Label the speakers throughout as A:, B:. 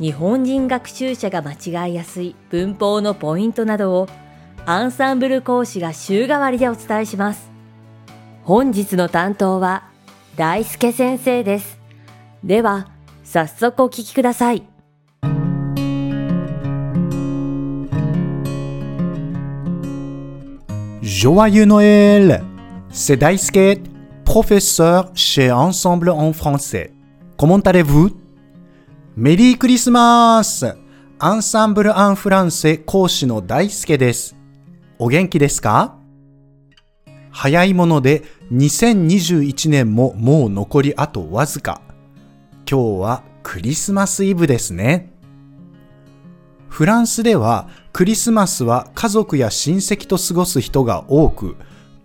A: 日本人学習者が間違いやすい文法のポイントなどをアンサンブル講師が週替わりでお伝えします。本日の担当は大輔先生です。では、早速お聞きください。
B: Joyeux Noël! C'est Daisuke, professeur chez Ensemble en français. Comment allez-vous? メリークリスマスアンサンブル・アン・フランセ講師の大輔です。お元気ですか？早いもので2021年ももう残りあとわずか。今日はクリスマスイブですね。フランスではクリスマスは家族や親戚と過ごす人が多く、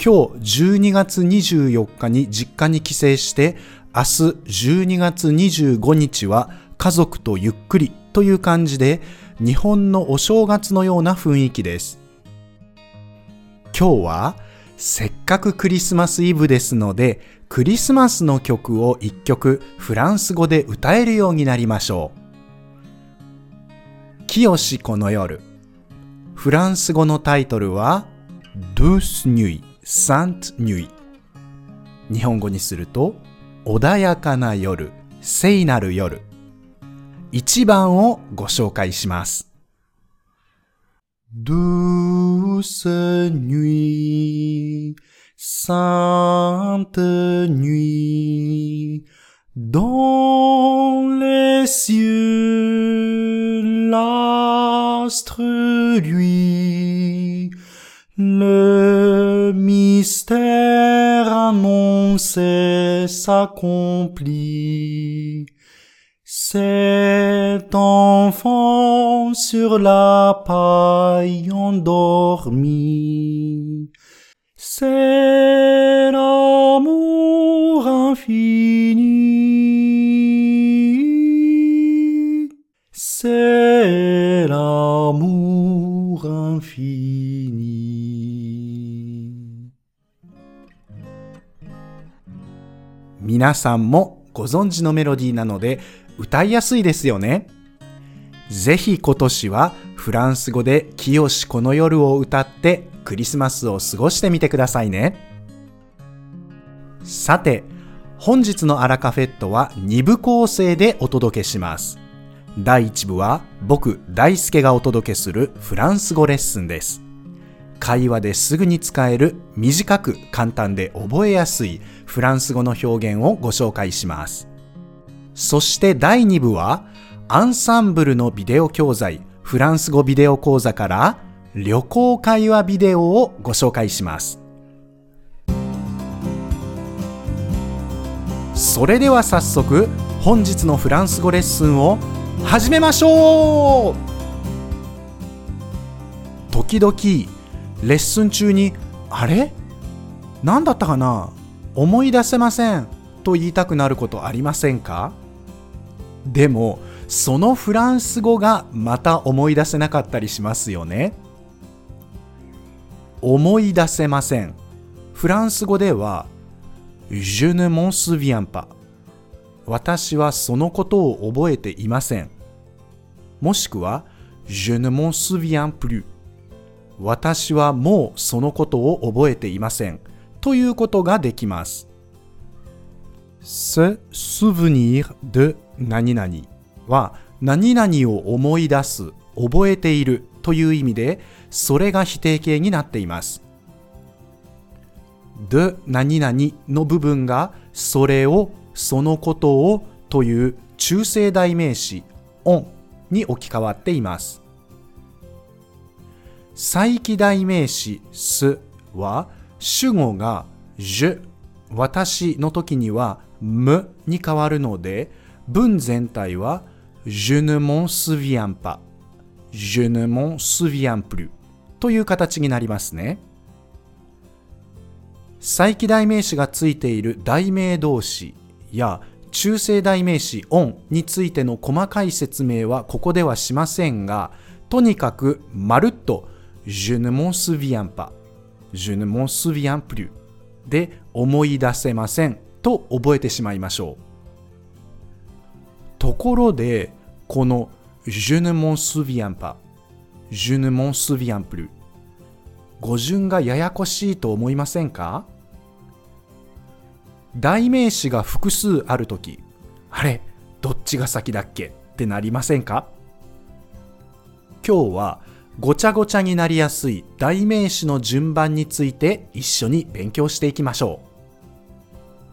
B: 今日12月24日に実家に帰省して、明日12月25日は家族とゆっくりという感じで日本のお正月のような雰囲気です。今日はせっかくクリスマスイブですのでクリスマスの曲を一曲フランス語で歌えるようになりましょう。清この夜フランス語のタイトルは Douce Nuit, Sainte Nuit 日本語にすると穏やかな夜、聖なる夜1番をご紹介します。Douce nuit, sainte nuit, dans les cieux l'astre lui, le mystère annoncé s'accomplit. Cet enfant sur la paille endormi, c'est l'amour infini, c'est l'amour infini. 皆さんもご存知のメロディーなので歌いやすいですよね。ぜひ今年はフランス語で清この夜を歌ってクリスマスを過ごしてみてくださいね。さて、本日のアラカフェットは2部構成でお届けします。第1部は僕大輔がお届けするフランス語レッスンです。会話ですぐに使える短く簡単で覚えやすいフランス語の表現をご紹介します。そして第2部は、アンサンブルのビデオ教材、フランス語ビデオ講座から旅行会話ビデオをご紹介します。それでは早速、本日のフランス語レッスンを始めましょう!時々、レッスン中に、あれ？何だったかな？思い出せませんと言いたくなることありませんか？でもそのフランス語がまた思い出せなかったりしますよね。思い出せません。フランス語では Je ne m'en souviens pas 私はそのことを覚えていません。もしくは Je ne m'en souviens plus 私はもうそのことを覚えていません。ということができます。Se souvenir de 何々は何々を思い出す、覚えているという意味で、それが否定形になっています。de 何々の部分がそれを、そのことをという中性代名詞 on に置き換わっています。再帰代名詞すは主語が je 私の時にはむに変わるので文全体は je ne m'en souviens pas, je ne m'en souviens plus という形になりますね。再起代名詞がついている題名動詞や中性代名詞 on についての細かい説明はここではしませんが、とにかくまるっと je ne m'en souviens pas, je ne m'en souviens plus で思い出せませんと覚えてしまいましょう。ところで、この je ne m'en souviens pas, je ne m'en souviens plus 語順がややこしいと思いませんか？代名詞が複数あるとき、あれ、どっちが先だっけ？ってなりませんか？今日はごちゃごちゃになりやすい代名詞の順番について一緒に勉強していきましょ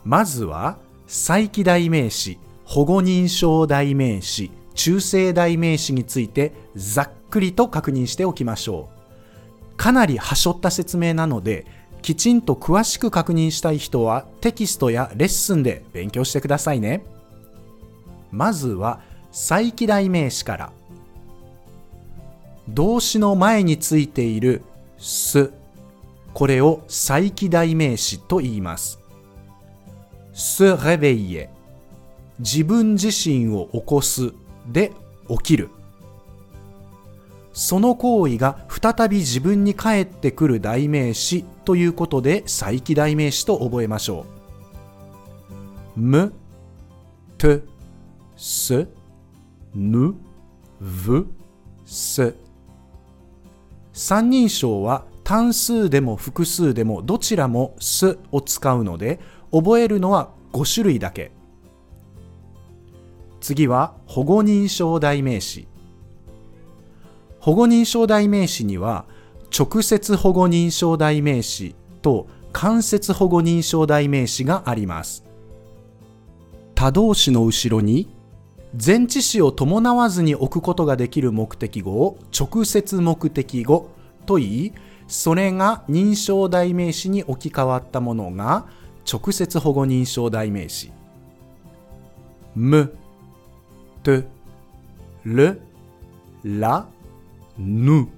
B: う。まずは、再起代名詞、保護認証代名詞、中性代名詞についてざっくりと確認しておきましょう。かなりはしょった説明なので、きちんと詳しく確認したい人はテキストやレッスンで勉強してくださいね。まずは再起代名詞から。動詞の前についているす、これを再起代名詞と言います。すレベイエ、自分自身を起こすで起きる。その行為が再び自分に返ってくる代名詞ということで再起代名詞と覚えましょう。む、と、す、ぬ、ぶ、す。三人称は単数でも複数でもどちらもすを使うので覚えるのは5種類だけ。次は保護認証代名詞。保護認証代名詞には直接保護認証代名詞と間接保護認証代名詞があります。他動詞の後ろに前置詞を伴わずに置くことができる目的語を直接目的語と言い、それが認証代名詞に置き換わったものが直接保護認証代名詞。む、と、る、ら、ぬ、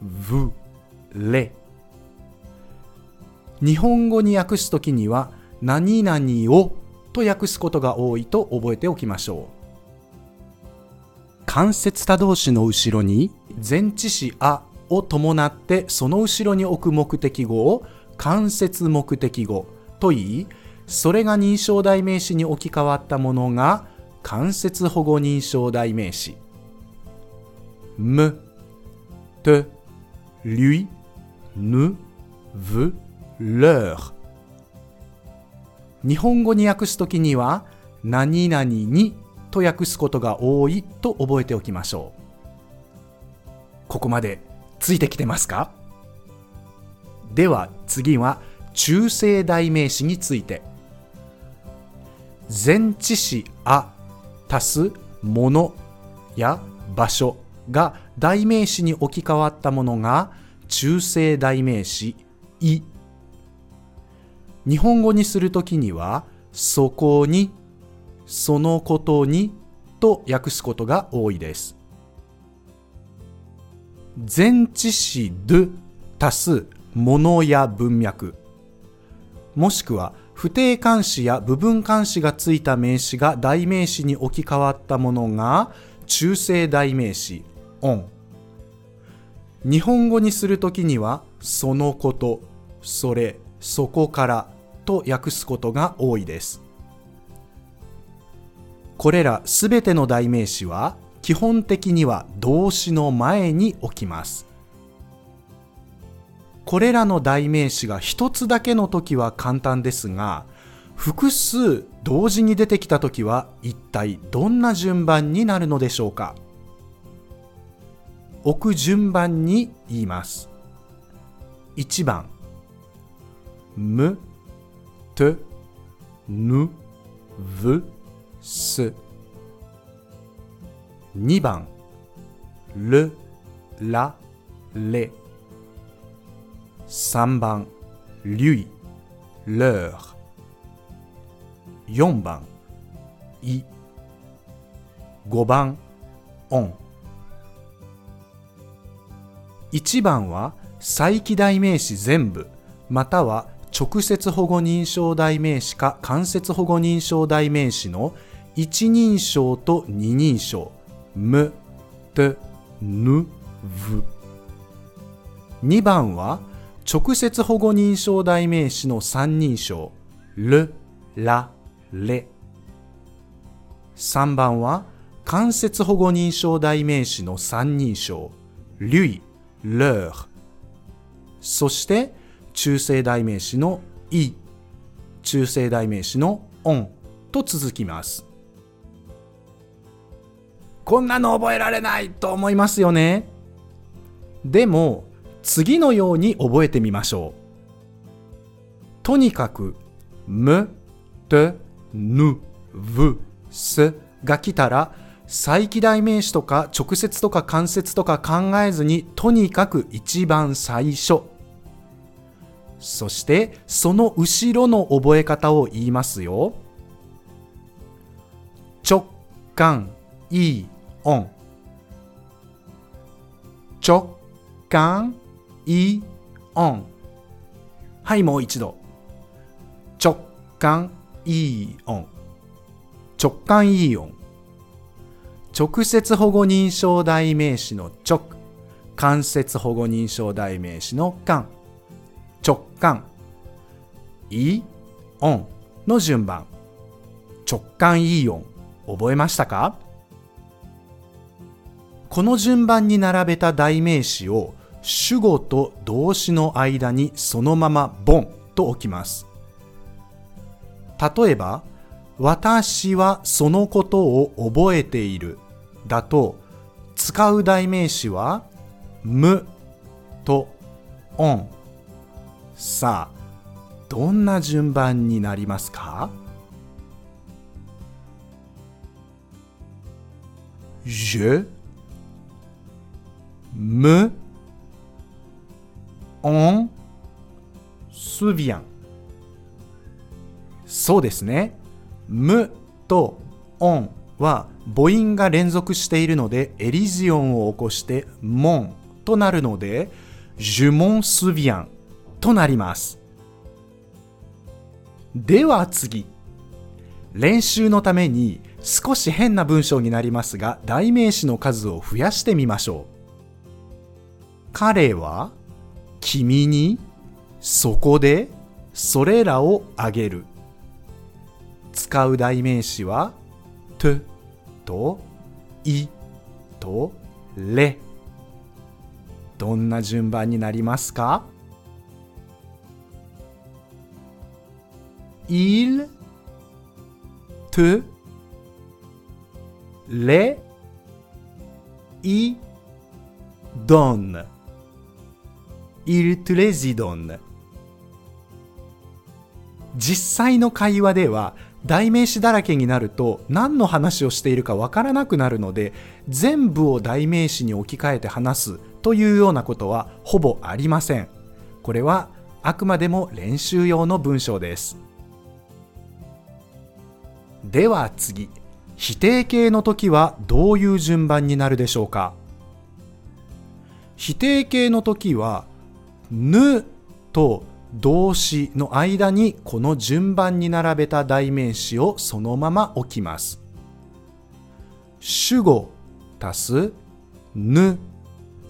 B: ぶ、れ。日本語に訳すときには、何々をと訳すことが多いと覚えておきましょう。間接他動詞の後ろに前置詞あを伴ってその後ろに置く目的語を間接目的語と言い、それが認証代名詞に置き換わったものが間接保護認証代名詞。む、te, lui, ne, veut, leur 日本語に訳すときには何々にと訳すことが多いと覚えておきましょう。ここまでついてきてますか？では次は中性代名詞について。前置詞あ足すものや場所が代名詞に置き換わったものが中性代名詞い。日本語にするときにはそこにそのことにと訳すことが多いです。前置詞 do 足すものや文脈。もしくは不定冠詞や部分冠詞がついた名詞が代名詞に置き換わったものが中性代名詞 on 日本語にするときにはそのこと、それ、そこからと訳すことが多いです。これらすべての代名詞は基本的には動詞の前に置きます。これらの代名詞が一つだけの時は簡単ですが、複数同時に出てきた時は一体どんな順番になるのでしょうか？置く順番に言います。1番、む、と、ぬ、ぶ、す。2番、る、ら、れ。3番、lui、leur。4番、い。5番、on 1番は再起代名詞全部または直接保護認証代名詞か間接保護認証代名詞の一人称と二人称む、て、ぬ、ぶ2番は直接保護認証代名詞の三人称る、ら、れ。3番は間接保護認証代名詞の三人称 lui, leur そして中性代名詞のい。中性代名詞の on と続きます。こんなの覚えられないと思いますよね。でも次のように覚えてみましょう。とにかくむ、て、ぬ、ぶ、すが来たら再起代名詞とか直接とか間接とか考えずにとにかく一番最初。そしてその後ろの覚え方を言いますよ。直感いい音直感いい音はいもう一度。直感いい音直感いい音直接保護認証代名詞の直。間接保護認証代名詞の間。直感。いい音の順番。直感いい音覚えましたか？この順番に並べた代名詞を主語と動詞の間にそのままボンと置きます。例えば私はそのことを覚えているだと使う代名詞はむとオンさあどんな順番になりますか？Je me en souviens そうですね。むとオンは母音が連続しているのでエリジオンを起こしてモンとなるので Je m'en souviens となります。では次。練習のために少し変な文章になりますが代名詞の数を増やしてみましょう。彼は君にそこでそれらをあげる。使う代名詞は t といとれ。どんな順番になりますか？Il te les y donne Il te les y donne 実際の会話では代名詞だらけになると何の話をしているかわからなくなるので全部を代名詞に置き換えて話すというようなことはほぼありません。これはあくまでも練習用の文章です。では次。否定形の時はどういう順番になるでしょうか。否定形の時はぬと動詞の間にこの順番に並べた代名詞をそのまま置きます。主語足すぬ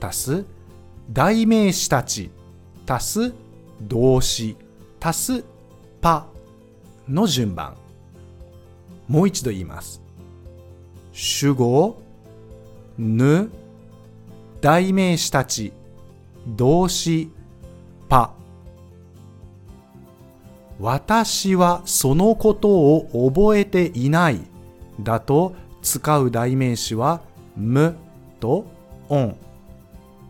B: 足す代名詞たち足す動詞足すパの順番。もう一度言います。主語ぬ代名詞たち動詞パ。私はそのことを覚えていない。だと使う代名詞はむとオン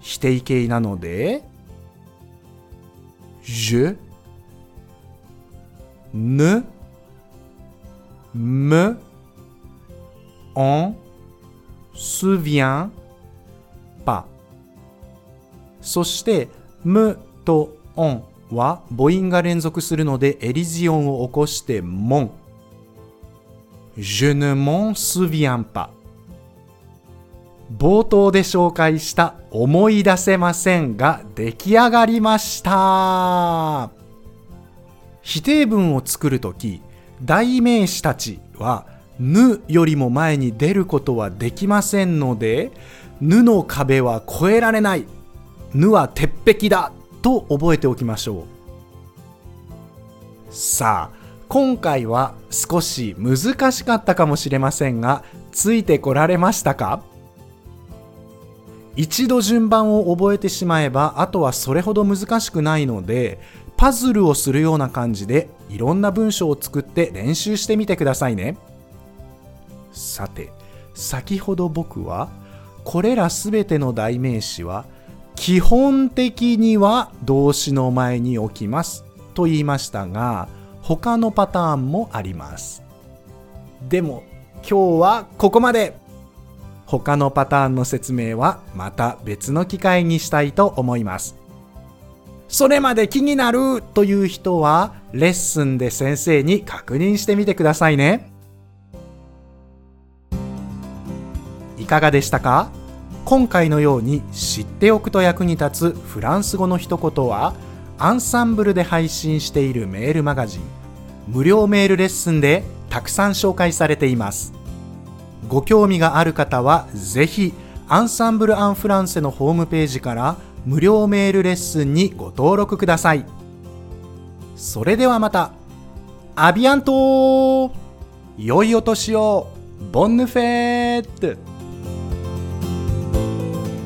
B: 否定形なので je ne me en souviens pas そしてむ。とオンは母音が連続するのでエリジオンを起こしてもん。Je ne m'en souviens pas. 冒頭で紹介した思い出せませんが出来上がりました否定文を作るとき代名詞たちはぬよりも前に出ることはできませんのでぬの壁は越えられないぬは鉄壁だと覚えておきましょう。さあ今回は少し難しかったかもしれませんがついてこられましたか？一度順番を覚えてしまえばあとはそれほど難しくないのでパズルをするような感じでいろんな文章を作って練習してみてくださいね。さて先ほど僕はこれらすべての代名詞は基本的には動詞の前に置きますと言いましたが他のパターンもあります。でも今日はここまで。他のパターンの説明はまた別の機会にしたいと思います。それまで気になるという人はレッスンで先生に確認してみてくださいね。いかがでしたか？今回のように知っておくと役に立つフランス語の一言はアンサンブルで配信しているメールマガジン。無料メールレッスンでたくさん紹介されています。ご興味がある方はぜひアンサンブル・アン・フランセのホームページから無料メールレッスンにご登録ください。それではまた。アビアント良いお年を。ボンヌフェート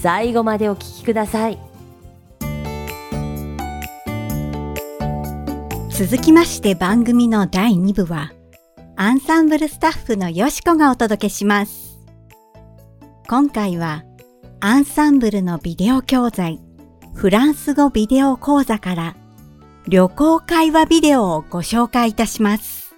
A: 最後までお聞きください。
C: 続きまして番組の第2部はアンサンブルスタッフのよしこがお届けします。今回はアンサンブルのビデオ教材フランス語ビデオ講座から旅行会話ビデオをご紹介いたします。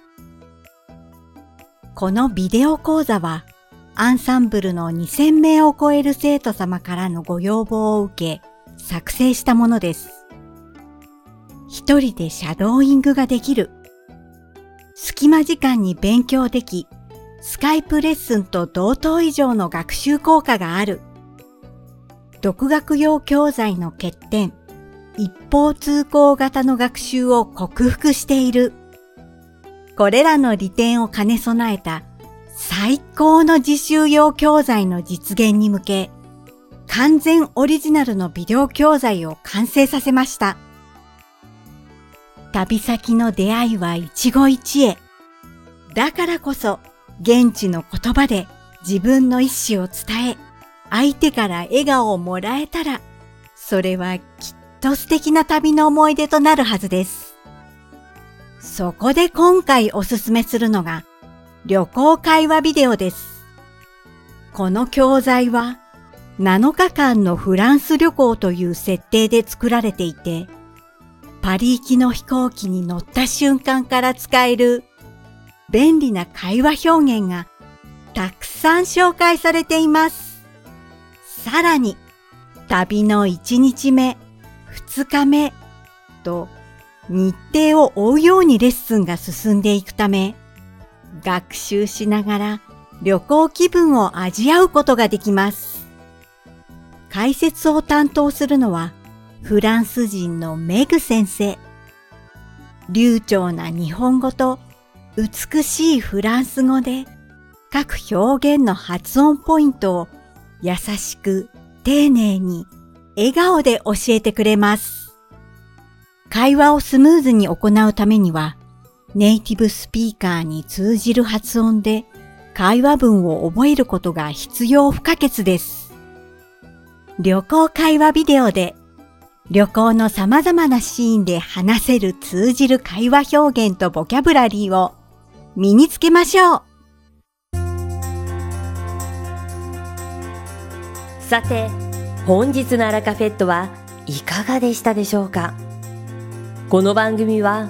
C: このビデオ講座はアンサンブルの2000名を超える生徒様からのご要望を受け、作成したものです。一人でシャドーイングができる。隙間時間に勉強でき、スカイプレッスンと同等以上の学習効果がある。独学用教材の欠点、一方通行型の学習を克服している。これらの利点を兼ね備えた最高の自習用教材の実現に向け、完全オリジナルのビデオ教材を完成させました。旅先の出会いは一期一会。だからこそ、現地の言葉で自分の意思を伝え、相手から笑顔をもらえたら、それはきっと素敵な旅の思い出となるはずです。そこで今回おすすめするのが、旅行会話ビデオです。この教材は7日間のフランス旅行という設定で作られていて、パリ行きの飛行機に乗った瞬間から使える便利な会話表現がたくさん紹介されています。さらに、旅の1日目、2日目と日程を追うようにレッスンが進んでいくため、学習しながら旅行気分を味わうことができます。解説を担当するのはフランス人のメグ先生。流暢な日本語と美しいフランス語で各表現の発音ポイントを優しく丁寧に笑顔で教えてくれます。会話をスムーズに行うためにはネイティブスピーカーに通じる発音で会話文を覚えることが必要不可欠です。旅行会話ビデオで旅行の様々なシーンで話せる通じる会話表現とボキャブラリーを身につけましょう
A: さて、本日のアラカフェットはいかがでしたでしょうか？この番組は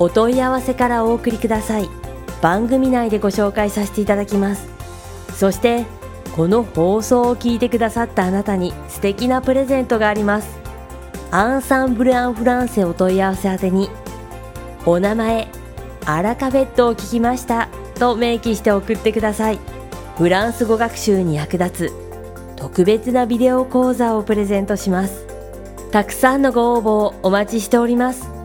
A: お問い合わせからお送りください。番組内でご紹介させていただきます。そしてこの放送を聞いてくださったあなたに素敵なプレゼントがあります。アンサンブル・アン・フランセお問い合わせ宛てにお名前アラカフェットを聞きましたと明記して送ってください。フランス語学習に役立つ特別なビデオ講座をプレゼントします。たくさんのご応募をお待ちしております。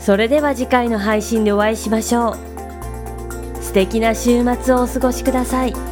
A: それでは次回の配信でお会いしましょう素敵な週末をお過ごしください。